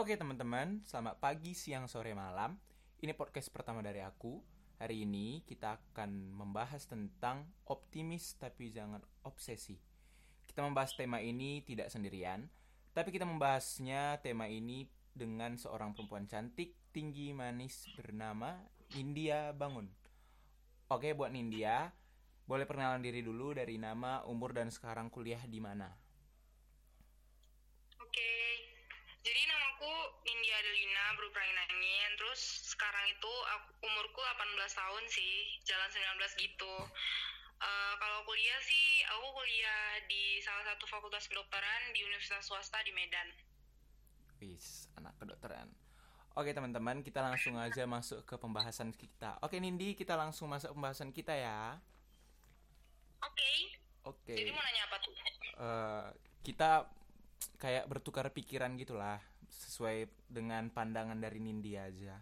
Oke teman-teman, selamat pagi, siang, sore, malam. Ini podcast pertama dari aku. Hari ini kita akan membahas tentang optimis tapi jangan obsesi. Kita membahas tema ini tidak sendirian, tapi kita membahasnya tema ini dengan seorang perempuan cantik, tinggi, manis bernama India Bangun. Oke, buat India, boleh perkenalan diri dulu dari nama, umur, dan sekarang kuliah di mana? Oke, namaku Nindya Adelina beruprangin angin. Terus sekarang itu aku, umurku 18 tahun sih, jalan 19 gitu. Uh, kalau kuliah sih, aku kuliah di salah satu fakultas kedokteran di Universitas Swasta di Medan. Wis, anak kedokteran. Oke teman-teman, kita langsung aja masuk ke pembahasan kita. Oke Nindi, kita langsung masuk pembahasan kita ya. Oke. Oke. Jadi mau nanya apa tuh? Uh, kita kayak bertukar pikiran gitulah, sesuai dengan pandangan dari Nindi aja.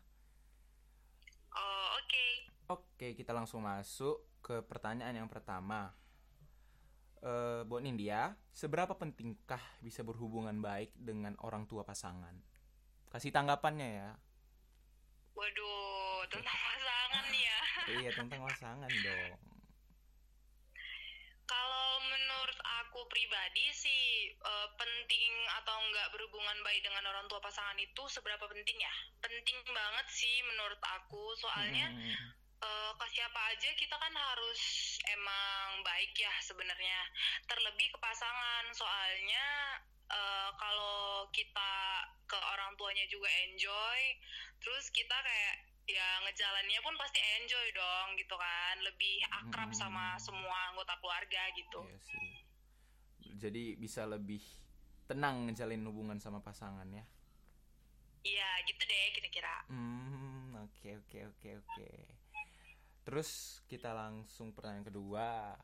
Oh oke. Okay. Oke, kita langsung masuk ke pertanyaan yang pertama. Uh, buat Nindya, seberapa pentingkah bisa berhubungan baik dengan orang tua pasangan? Kasih tanggapannya ya. Waduh, tentang pasangan ya. iya, tentang pasangan dong. Kalau menurut aku pribadi sih uh, penting atau enggak berhubungan baik dengan orang tua pasangan itu seberapa penting ya? Penting banget sih menurut aku, soalnya hmm uh, ke siapa aja kita kan harus emang baik ya sebenarnya. Terlebih ke pasangan. Soalnya uh, kalau kita ke orang tuanya juga enjoy terus kita kayak ya ngejalannya pun pasti enjoy dong gitu kan. Lebih akrab hmm. sama semua anggota keluarga gitu. Iya sih jadi bisa lebih tenang ngejalin hubungan sama pasangan ya iya gitu deh kira-kira hmm oke oke oke oke Terus kita langsung pertanyaan kedua.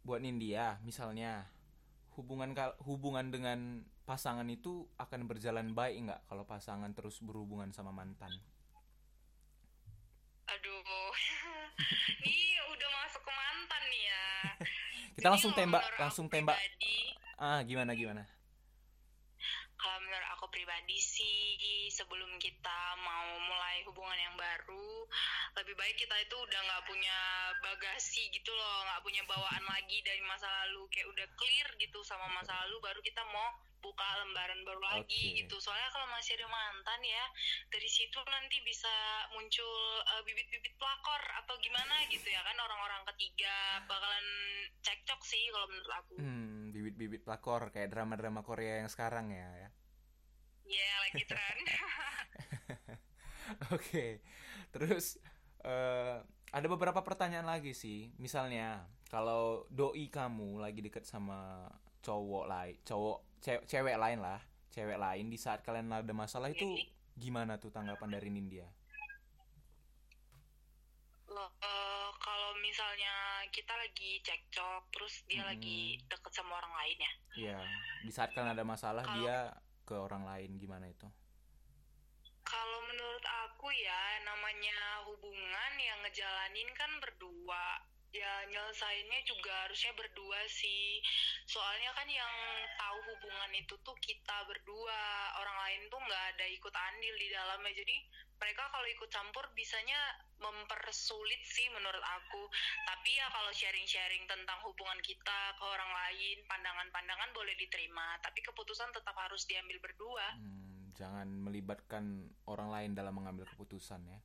Buat Nindya, misalnya hubungan hubungan dengan pasangan itu akan berjalan baik nggak kalau pasangan terus berhubungan sama mantan? Aduh, ini udah masuk ke mantan nih ya. Kita Jadi langsung tembak, langsung tembak. Pribadi, ah, gimana gimana? kalau menurut aku pribadi sih sebelum kita mau mulai hubungan yang baru lebih baik kita itu udah nggak punya bagasi gitu loh nggak punya bawaan lagi dari masa lalu kayak udah clear gitu sama masa lalu baru kita mau buka lembaran baru lagi okay. gitu soalnya kalau masih ada mantan ya dari situ nanti bisa muncul uh, bibit-bibit pelakor atau gimana gitu ya kan orang-orang ketiga bakalan cekcok sih kalau menurut aku hmm, bibit-bibit pelakor kayak drama-drama Korea yang sekarang ya ya yeah, lagi tren oke okay. terus uh, ada beberapa pertanyaan lagi sih misalnya kalau doi kamu lagi deket sama cowok lain cowok cewek, cewek lain lah cewek lain di saat kalian ada masalah itu gimana tuh tanggapan dari Nindya? Loh, uh, kalau misalnya kita lagi cekcok terus dia hmm. lagi deket sama orang lain ya? Iya, di saat kalian ada masalah kalo, dia ke orang lain gimana itu? Kalau menurut aku ya namanya hubungan yang ngejalanin kan berdua ya nyelesainnya juga harusnya berdua sih. Soalnya kan yang tahu hubungan itu tuh kita berdua. Orang lain tuh nggak ada ikut andil di dalamnya. Jadi mereka kalau ikut campur bisanya mempersulit sih menurut aku. Tapi ya kalau sharing-sharing tentang hubungan kita ke orang lain pandangan-pandangan boleh diterima. Tapi keputusan tetap harus diambil berdua. Hmm, jangan melibatkan orang lain dalam mengambil keputusan ya.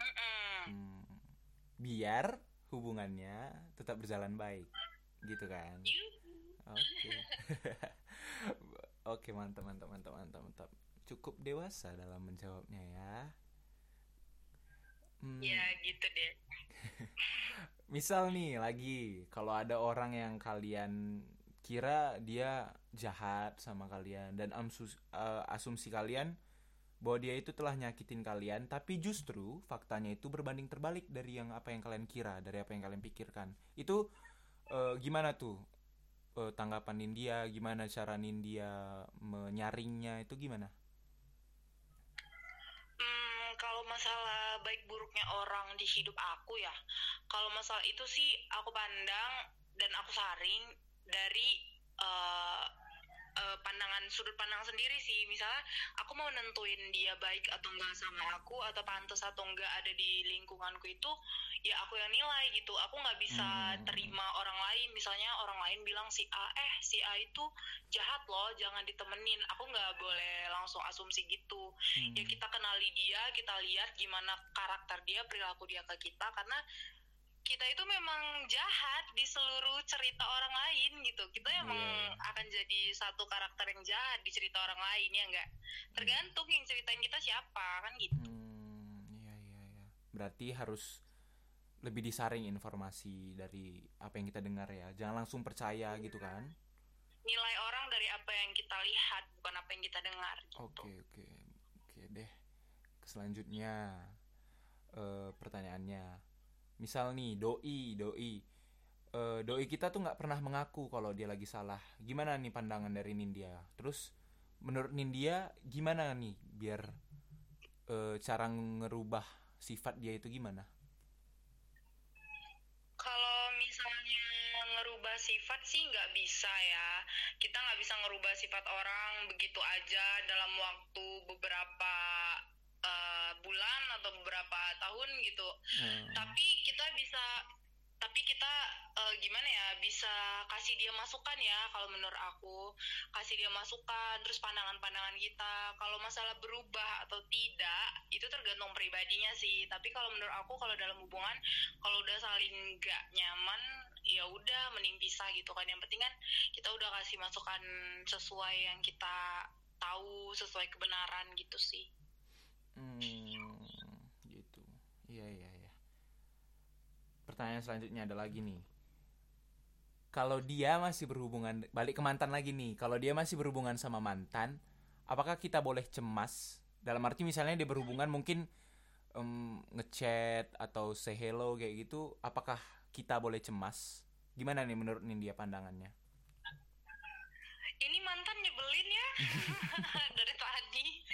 Mm -mm. Hmm, biar hubungannya tetap berjalan baik gitu kan oke okay. oke okay, mantap mantap mantap mantap mantap cukup dewasa dalam menjawabnya ya hmm. ya gitu deh misal nih lagi kalau ada orang yang kalian kira dia jahat sama kalian dan amsus, uh, asumsi kalian bahwa dia itu telah nyakitin kalian tapi justru faktanya itu berbanding terbalik dari yang apa yang kalian kira dari apa yang kalian pikirkan. Itu uh, gimana tuh uh, tanggapan India gimana cara India menyaringnya? Itu gimana? Hmm, kalau masalah baik buruknya orang di hidup aku ya kalau masalah itu sih aku pandang dan aku saring dari uh, uh, pandangan sudut pandang sendiri sih. Misalnya aku mau nentuin dia baik atau enggak sama aku atau pantas atau enggak ada di lingkunganku itu ya aku yang nilai gitu. Aku nggak bisa hmm. terima orang lain. Misalnya orang lain bilang si A eh si A itu jahat loh jangan ditemenin. Aku nggak boleh langsung asumsi gitu. Hmm. ya kita kenali dia kita lihat gimana karakter dia perilaku dia ke kita karena kita itu memang jahat di seluruh cerita orang lain gitu. Kita emang yeah. akan jadi satu karakter yang jahat di cerita orang lain ya enggak tergantung yang ceritain kita siapa kan gitu. Hmm, iya iya iya. Berarti harus lebih disaring informasi dari apa yang kita dengar ya. Jangan langsung percaya gitu kan? Nilai orang dari apa yang kita lihat bukan apa yang kita dengar gitu. oke oke. Oke deh. Selanjutnya uh, pertanyaannya misal nih doi doi. Uh, doi kita tuh nggak pernah mengaku kalau dia lagi salah. Gimana nih pandangan dari Nindya? Terus menurut Nindya gimana nih biar uh, cara ngerubah sifat dia itu gimana? Kalau misalnya ngerubah sifat sih nggak bisa ya. Kita nggak bisa ngerubah sifat orang begitu aja dalam waktu beberapa uh, bulan atau beberapa tahun gitu. Hmm. tapi kita bisa tapi kita uh, gimana ya bisa kasih dia masukan ya kalau menurut aku. Kasih dia masukan terus pandangan-pandangan kita. Kalau masalah berubah atau tidak itu tergantung pribadinya sih. Tapi kalau menurut aku kalau dalam hubungan kalau udah saling gak nyaman ya udah mending pisah gitu kan. Yang penting kan kita udah kasih masukan sesuai yang kita tahu sesuai kebenaran gitu sih Hmm, gitu. Iya, iya, iya. Pertanyaan selanjutnya ada lagi nih. Kalau dia masih berhubungan balik ke mantan lagi nih. Kalau dia masih berhubungan sama mantan, apakah kita boleh cemas? Dalam arti misalnya dia berhubungan mungkin um, ngechat atau say hello kayak gitu, apakah kita boleh cemas? Gimana nih menurut Nindia pandangannya? Ini mantan nyebelin ya dari tadi.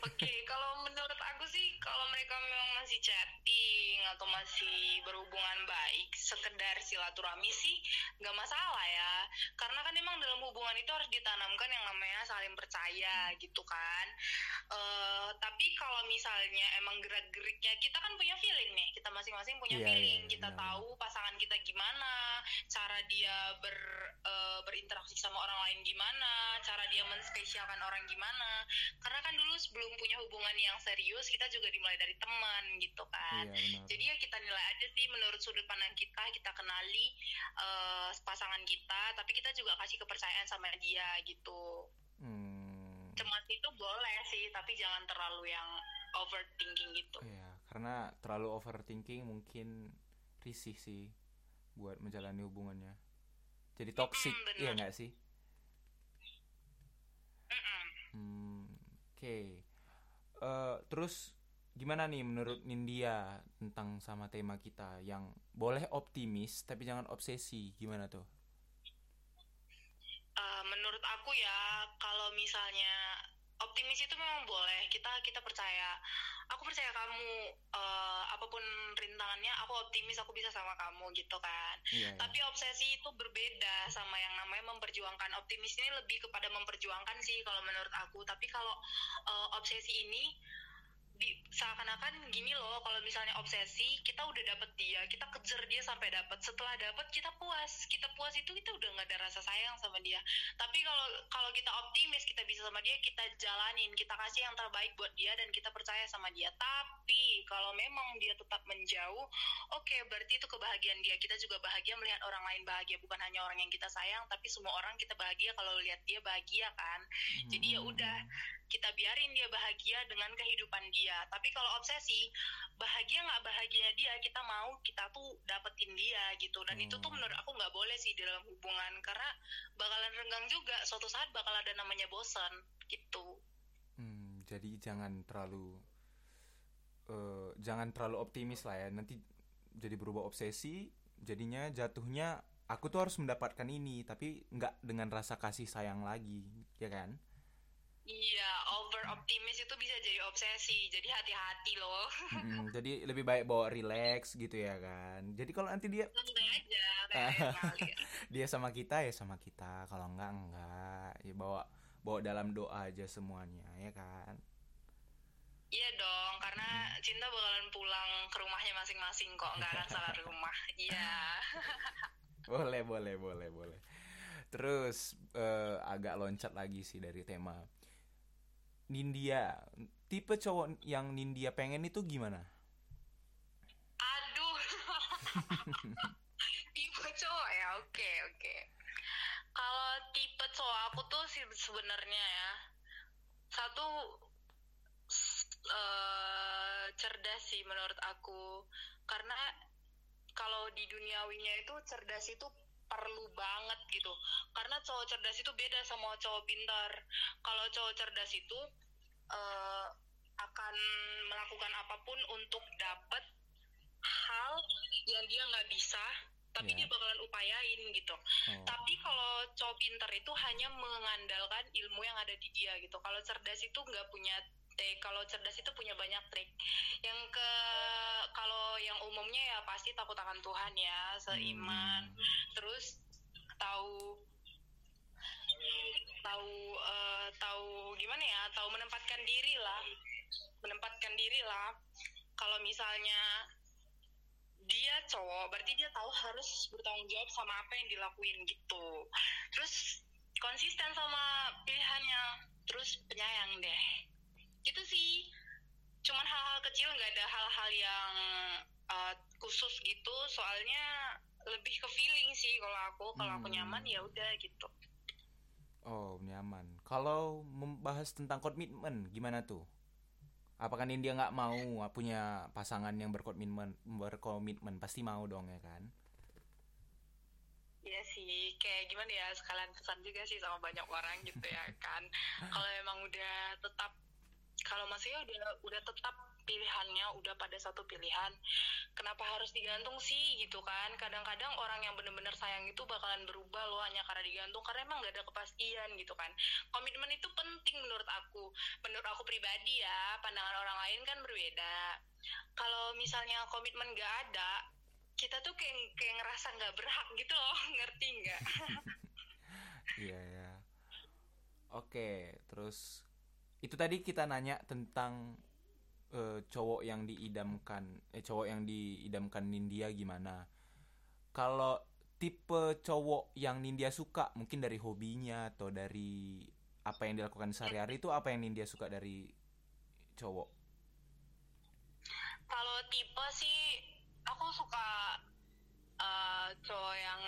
Oke, okay, kalau menurut aku sih kalau mereka memang masih chatting atau masih berhubungan baik, sekedar silaturahmi sih nggak masalah ya. Karena kan emang dalam hubungan itu harus ditanamkan yang namanya saling percaya gitu kan. Uh, tapi kalau misalnya emang gerak-geriknya kita kan punya feeling nih, kita masing-masing punya yeah, feeling, yeah, kita yeah. tahu pasangan kita gimana, cara dia ber uh, berinteraksi sama orang lain gimana, cara dia menspesialkan orang gimana. Karena kan dulu sebelum belum punya hubungan yang serius kita juga dimulai dari teman gitu kan. Iya, jadi ya kita nilai aja sih menurut sudut pandang kita kita kenali uh, pasangan kita tapi kita juga kasih kepercayaan sama dia gitu. Hmm. cemas itu boleh sih tapi jangan terlalu yang overthinking gitu. Iya karena terlalu overthinking mungkin risih sih buat menjalani hubungannya. Jadi toxic mm, iya nggak sih? Mm -mm. Hmm, okay. Uh, terus gimana nih menurut Nindya tentang sama tema kita yang boleh optimis tapi jangan obsesi gimana tuh? Uh, menurut aku ya kalau misalnya optimis itu memang boleh. Kita kita percaya. Aku percaya kamu uh, apa pun rintangannya aku optimis aku bisa sama kamu gitu kan. Yeah, iya. tapi obsesi itu berbeda sama yang namanya memperjuangkan. Optimis ini lebih kepada memperjuangkan sih kalau menurut aku. Tapi kalau uh, obsesi ini di seakan-akan gini loh kalau misalnya obsesi kita udah dapet dia kita kejar dia sampai dapet. Setelah dapet kita puas. Kita puas itu kita udah nggak ada rasa sayang sama dia. Tapi kalau kalau kita optimis kita bisa sama dia kita jalanin. Kita kasih yang terbaik buat dia dan kita percaya sama dia. Tapi kalau memang dia tetap menjauh oke okay, berarti itu kebahagiaan dia. Kita juga bahagia melihat orang lain bahagia. Bukan hanya orang yang kita sayang tapi semua orang kita bahagia kalau lihat dia bahagia kan? Jadi ya udah kita biarin dia bahagia dengan kehidupan dia tapi kalau obsesi bahagia nggak bahagia dia kita mau kita tuh dapetin dia gitu. Dan hmm. itu tuh hmm. menurut aku nggak boleh sih dalam hubungan karena bakalan renggang juga. Suatu saat bakal ada namanya bosan gitu. Hmm, jadi jangan terlalu uh, jangan terlalu optimis lah ya. Nanti jadi berubah obsesi jadinya jatuhnya aku tuh harus mendapatkan ini tapi nggak dengan rasa kasih sayang lagi ya kan Iya, over optimis itu bisa jadi obsesi. Jadi hati-hati loh. Mm, jadi lebih baik bawa relax gitu ya kan. Jadi kalau nanti dia Santai aja dia sama kita ya sama kita. Kalau enggak enggak. Ya bawa bawa dalam doa aja semuanya ya kan. Iya dong, karena cinta bakalan pulang ke rumahnya masing-masing kok, nggak akan salah rumah. Iya. Boleh, boleh, boleh, boleh. Terus eh, agak loncat lagi sih dari tema. Nindya, tipe cowok yang Nindya pengen itu gimana? Aduh. tipe cowok ya, oke oke. Kalau tipe cowok aku tuh sih sebenarnya ya satu eh, cerdas sih menurut aku karena kalau di duniawinya itu cerdas itu perlu banget gitu karena cowok cerdas itu beda sama cowok pintar kalau cowok cerdas itu eh, akan melakukan apa pun untuk dapat hal yang dia nggak bisa tapi Ya. dia bakalan upayain gitu Oh, tapi kalau cowok pintar itu hanya mengandalkan ilmu yang ada di dia gitu. Kalau cerdas itu nggak punya trik. Kalau cerdas itu punya banyak trik. Yang ke kalau yang umumnya ya pasti takut akan Tuhan ya, seiman. Hmm. Terus tahu tahu eh, tahu gimana ya? Tahu menempatkan diri lah. Menempatkan diri lah. Kalau misalnya dia cowok berarti dia tahu harus bertanggung jawab sama apa yang dilakuin gitu terus konsisten sama pilihannya terus penyayang deh itu sih cuman hal-hal kecil nggak ada hal-hal yang uh, khusus gitu soalnya lebih ke feeling sih kalau aku kalau aku Hmm. nyaman ya udah gitu oh, nyaman. Kalau membahas tentang komitmen, gimana tuh? Apakah Nindya nggak mau punya pasangan yang berkomitmen, berkomitmen? Pasti mau dong ya kan? Iya sih, kayak gimana ya sekalian pesan juga sih sama banyak orang gitu ya kan. Kalau emang udah tetap, kalau maksudnya udah udah tetap pilihannya udah pada satu pilihan, kenapa harus digantung sih gitu kan? Kadang-kadang orang yang bener-bener sayang itu bakalan berubah loh hanya karena digantung karena emang gak ada kepastian gitu kan. Komitmen itu penting menurut aku. Menurut aku pribadi ya, pandangan orang lain kan berbeda. Kalau misalnya komitmen gak ada, kita tuh kayak kayak ngerasa nggak berhak gitu loh ngerti nggak Iya ya. Oke, terus itu tadi kita nanya tentang eh, cowok yang diidamkan, eh cowok yang diidamkan Nindya gimana? Kalau tipe cowok yang Nindya suka, mungkin dari hobinya atau dari apa yang dilakukan sehari-hari itu apa yang Nindya suka dari cowok? kalau tipe sih aku suka eh, cowok yang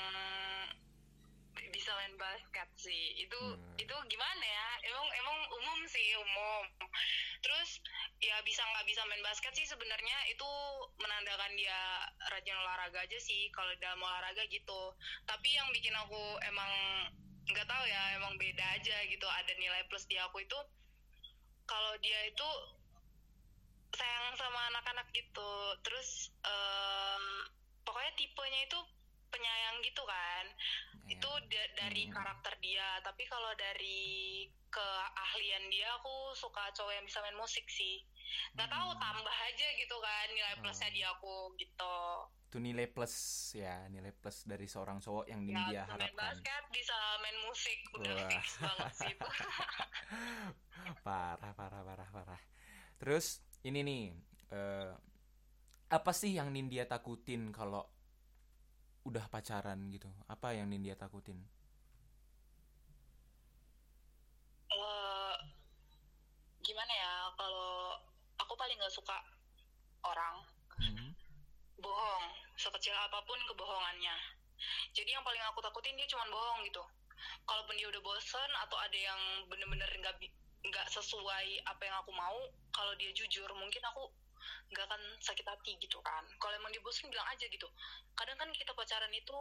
bisa main basket sih. Itu Hmm. itu gimana ya? Emang emang umum sih umum. Terus ya bisa nggak bisa main basket sih sebenarnya itu menandakan dia rajin olahraga aja sih kalau dalam olahraga gitu. Tapi yang bikin aku emang nggak tahu ya emang beda aja gitu. Ada nilai plus di aku itu kalau dia itu sayang sama anak-anak gitu. Terus em, pokoknya tipenya itu penyayang gitu kan itu da- dari Hmm. karakter dia tapi kalau dari keahlian dia aku suka cowok yang bisa main musik sih nggak tahu Hmm. tambah aja gitu kan nilai plusnya Oh. di aku gitu Itu nilai plus ya, nilai plus dari seorang cowok yang ya Nindya bisa main harapkan. basket bisa main musik udah Wah. fix banget sih itu parah parah parah parah terus ini nih eh, apa sih yang Nindya takutin kalau udah pacaran gitu apa yang Nindya takutin? Eh, gimana ya kalau aku paling nggak suka orang. Hmm, bohong sekecil apa pun kebohongannya. Jadi yang paling aku takutin dia cuma bohong gitu. Kalaupun dia udah bosen atau ada yang bener-bener nggak bi- nggak sesuai apa yang aku mau kalau dia jujur mungkin aku nggak akan sakit hati gitu kan. Kalau emang dia bosen bilang aja gitu. Kadang kan kita pacaran itu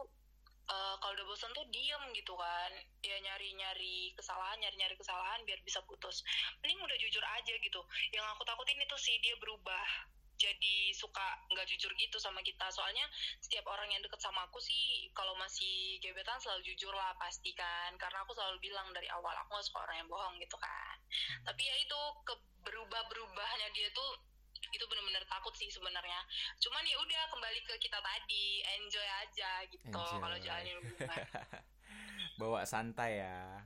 eh, kalau udah bosen tuh diem gitu kan. Ya nyari-nyari kesalahan nyari-nyari kesalahan biar bisa putus. Mending udah jujur aja gitu. Yang aku takutin itu sih dia berubah jadi suka nggak jujur gitu sama kita. Soalnya setiap orang yang deket sama aku sih kalau masih gebetan selalu jujur lah pasti kan. Karena aku selalu bilang dari awal aku gak suka orang yang bohong gitu kan. Hmm. tapi ya itu ke berubah berubahnya dia tuh itu bener-bener takut sih sebenarnya. Cuman ya udah kembali ke kita tadi enjoy aja gitu kalau jalanin hubungan. Bawa santai ya.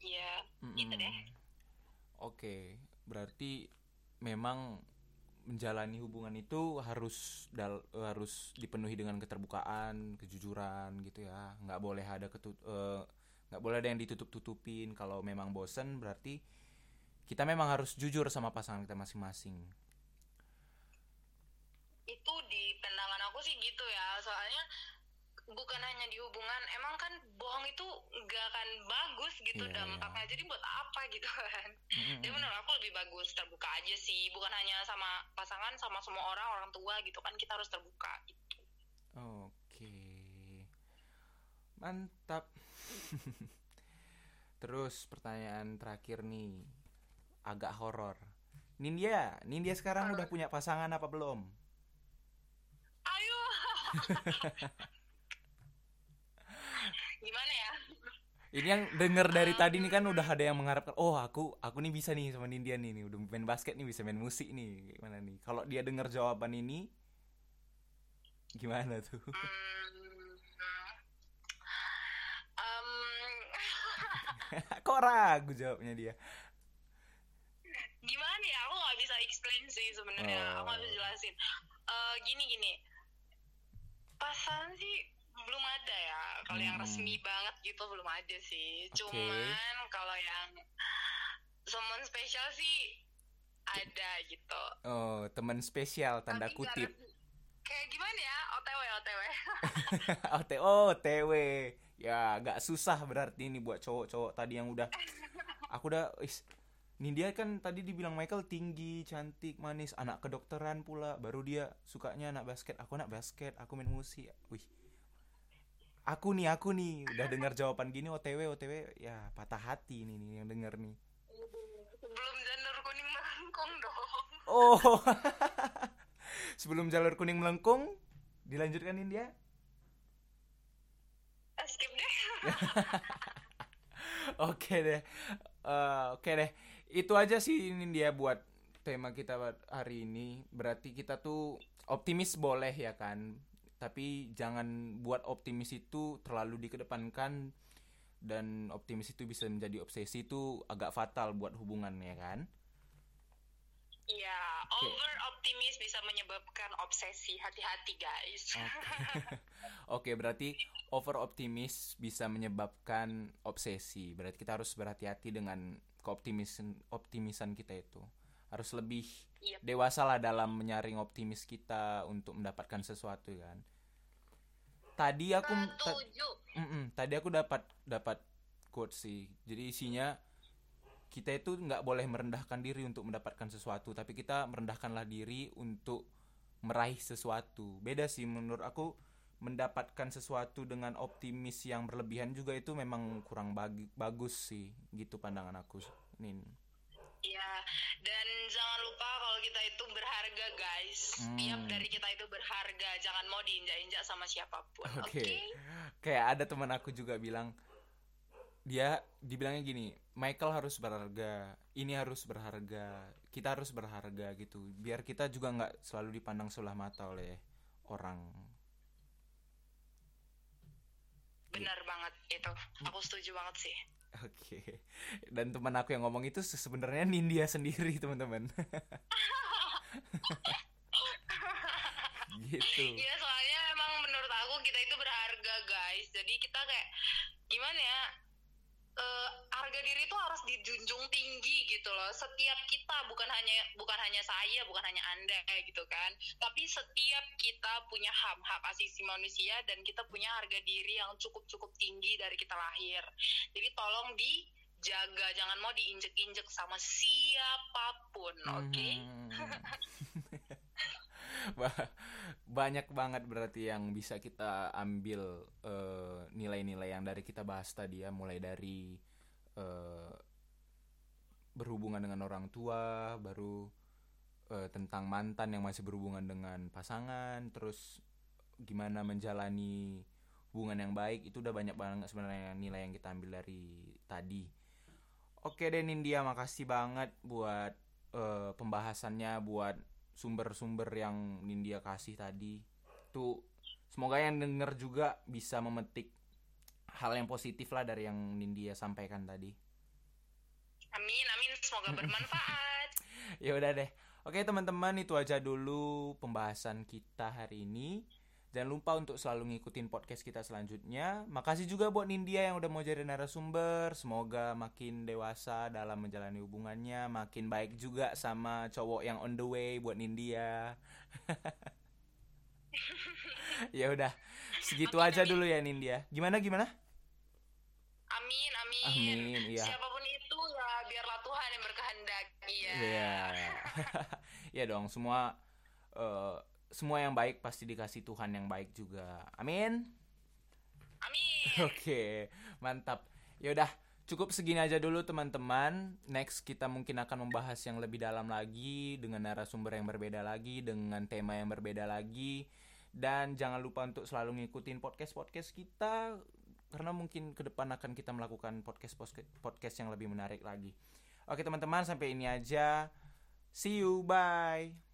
Iya mm -mm. gitu deh. Oke berarti memang menjalani hubungan itu harus dal harus dipenuhi dengan keterbukaan kejujuran gitu ya. Nggak boleh ada ketut uh, nggak boleh ada yang ditutup tutupin kalau memang bosen berarti kita memang harus jujur sama pasangan kita masing-masing. Itu di pandangan aku sih gitu ya. Soalnya bukan hanya di hubungan emang kan bohong itu nggak akan bagus gitu yeah, dampaknya. Yeah. jadi buat apa gitu kan? Mm-hmm. jadi menurut aku lebih bagus terbuka aja sih. Bukan hanya sama pasangan sama semua orang orang tua gitu kan kita harus terbuka gitu. Oke. Okay. mantap. Terus pertanyaan terakhir nih agak horor. Nindya, Nindya sekarang udah punya pasangan apa belum? Ayo. gimana ya? Ini yang denger dari tadi nih kan udah ada yang mengharapkan oh aku aku nih bisa nih sama Nindya nih, nih udah main basket nih bisa main musik nih. Gimana nih? Kalau dia denger jawaban ini gimana tuh? Um, kok ragu jawabnya dia gimana ya aku nggak bisa explain sih sebenarnya. Oh. aku bisa jelasin. Uh, gini gini. Pasangan sih belum ada ya. Kalau hmm. yang resmi banget gitu belum ada sih. Okay. cuman kalau yang teman spesial sih ada gitu. Oh teman spesial tanda Tapi kutip. kayak gimana ya? Otw otw otw otw ya agak susah berarti ini buat cowok-cowok tadi yang udah. Aku udah is, ini dia kan tadi dibilang Michael tinggi, cantik, manis, anak kedokteran pula. Baru dia sukanya anak basket. Aku anak basket, aku main musik. Wih, aku nih aku nih. Udah dengar jawaban gini otw otw ya patah hati nih nih yang denger nih. Sebelum jalur kuning melengkung dong. Oh. Sebelum jalur kuning melengkung dilanjutkan India eh, skip deh. Oke deh. Uh, oke deh itu aja sih ini dia buat tema kita hari ini berarti kita tuh optimis boleh ya kan tapi jangan buat optimis itu terlalu dikedepankan dan optimis itu bisa menjadi obsesi itu agak fatal buat hubungan ya kan Iya, okay. over optimis bisa menyebabkan obsesi. Hati-hati guys. Oke, okay. okay, berarti over optimis bisa menyebabkan obsesi. Berarti kita harus berhati-hati dengan keoptimisan optimisan kita itu. Harus lebih yep. dewasa lah dalam menyaring optimis kita untuk mendapatkan sesuatu kan tadi aku ta mm -mm, tadi aku dapat dapat quote sih jadi isinya kita itu nggak boleh merendahkan diri untuk mendapatkan sesuatu tapi kita merendahkanlah diri untuk meraih sesuatu beda sih menurut aku mendapatkan sesuatu dengan optimis yang berlebihan juga itu memang kurang bagi, bagus sih gitu pandangan aku nin Iya, dan jangan lupa kalau kita itu berharga, guys. Hmm. Tiap dari kita itu berharga. Jangan mau diinjak-injak sama siapa pun. Oke. Okay. Okay? Kayak ada teman aku juga bilang dia dibilangnya gini, Michael harus berharga, ini harus berharga, kita harus berharga gitu. Biar kita juga nggak selalu dipandang sebelah mata oleh orang. Benar banget itu. Aku setuju banget sih. Oke. Okay. Dan teman aku yang ngomong itu sebenarnya Nindya sendiri, teman-teman. gitu. Iya, soalnya emang menurut aku kita itu berharga, guys. Jadi kita kayak gimana ya? Uh, harga diri itu harus dijunjung tinggi gitu loh. Setiap kita bukan hanya bukan hanya saya, bukan hanya Anda gitu kan. Tapi setiap kita punya hak-hak asasi manusia dan kita punya harga diri yang cukup-cukup tinggi dari kita lahir. Jadi tolong dijaga, jangan mau diinjek-injek sama siapa pun, oke? Okay? Hmm. banyak banget berarti yang bisa kita ambil uh, nilai-nilai yang dari kita bahas tadi ya mulai dari uh, berhubungan dengan orang tua baru uh, tentang mantan yang masih berhubungan dengan pasangan, terus gimana menjalani hubungan yang baik itu udah banyak banget sebenarnya nilai yang kita ambil dari tadi. Oke deh Nindya, makasih banget buat uh, pembahasannya, buat sumber-sumber yang Nindya kasih tadi. Tuh semoga yang denger juga bisa memetik hal yang positif lah dari yang Nindya sampaikan tadi. Amin, amin. Semoga bermanfaat. ya udah deh. Oke teman-teman, itu aja dulu pembahasan kita hari ini. Jangan lupa untuk selalu ngikutin podcast kita selanjutnya. Makasih juga buat Nindya yang udah mau jadi narasumber. Semoga makin dewasa dalam menjalani hubungannya, makin baik juga sama cowok yang on the way buat Nindya. ya udah, segitu amin, aja amin. dulu ya Nindya. Gimana gimana? Amin, amin. Amin, iya. Siapa pun itu ya biarlah Tuhan yang berkehendak. Iya. Iya. ya dong, semua uh, semua yang baik pasti dikasih Tuhan yang baik juga. Amin. Amin. Oke, mantap. Yaudah, cukup segini aja dulu teman-teman. Next kita mungkin akan membahas yang lebih dalam lagi dengan narasumber yang berbeda lagi, dengan tema yang berbeda lagi. Dan jangan lupa untuk selalu ngikutin podcast-podcast kita karena mungkin ke depan akan kita melakukan podcast podcast yang lebih menarik lagi. Oke teman-teman, sampai ini aja. See you, bye.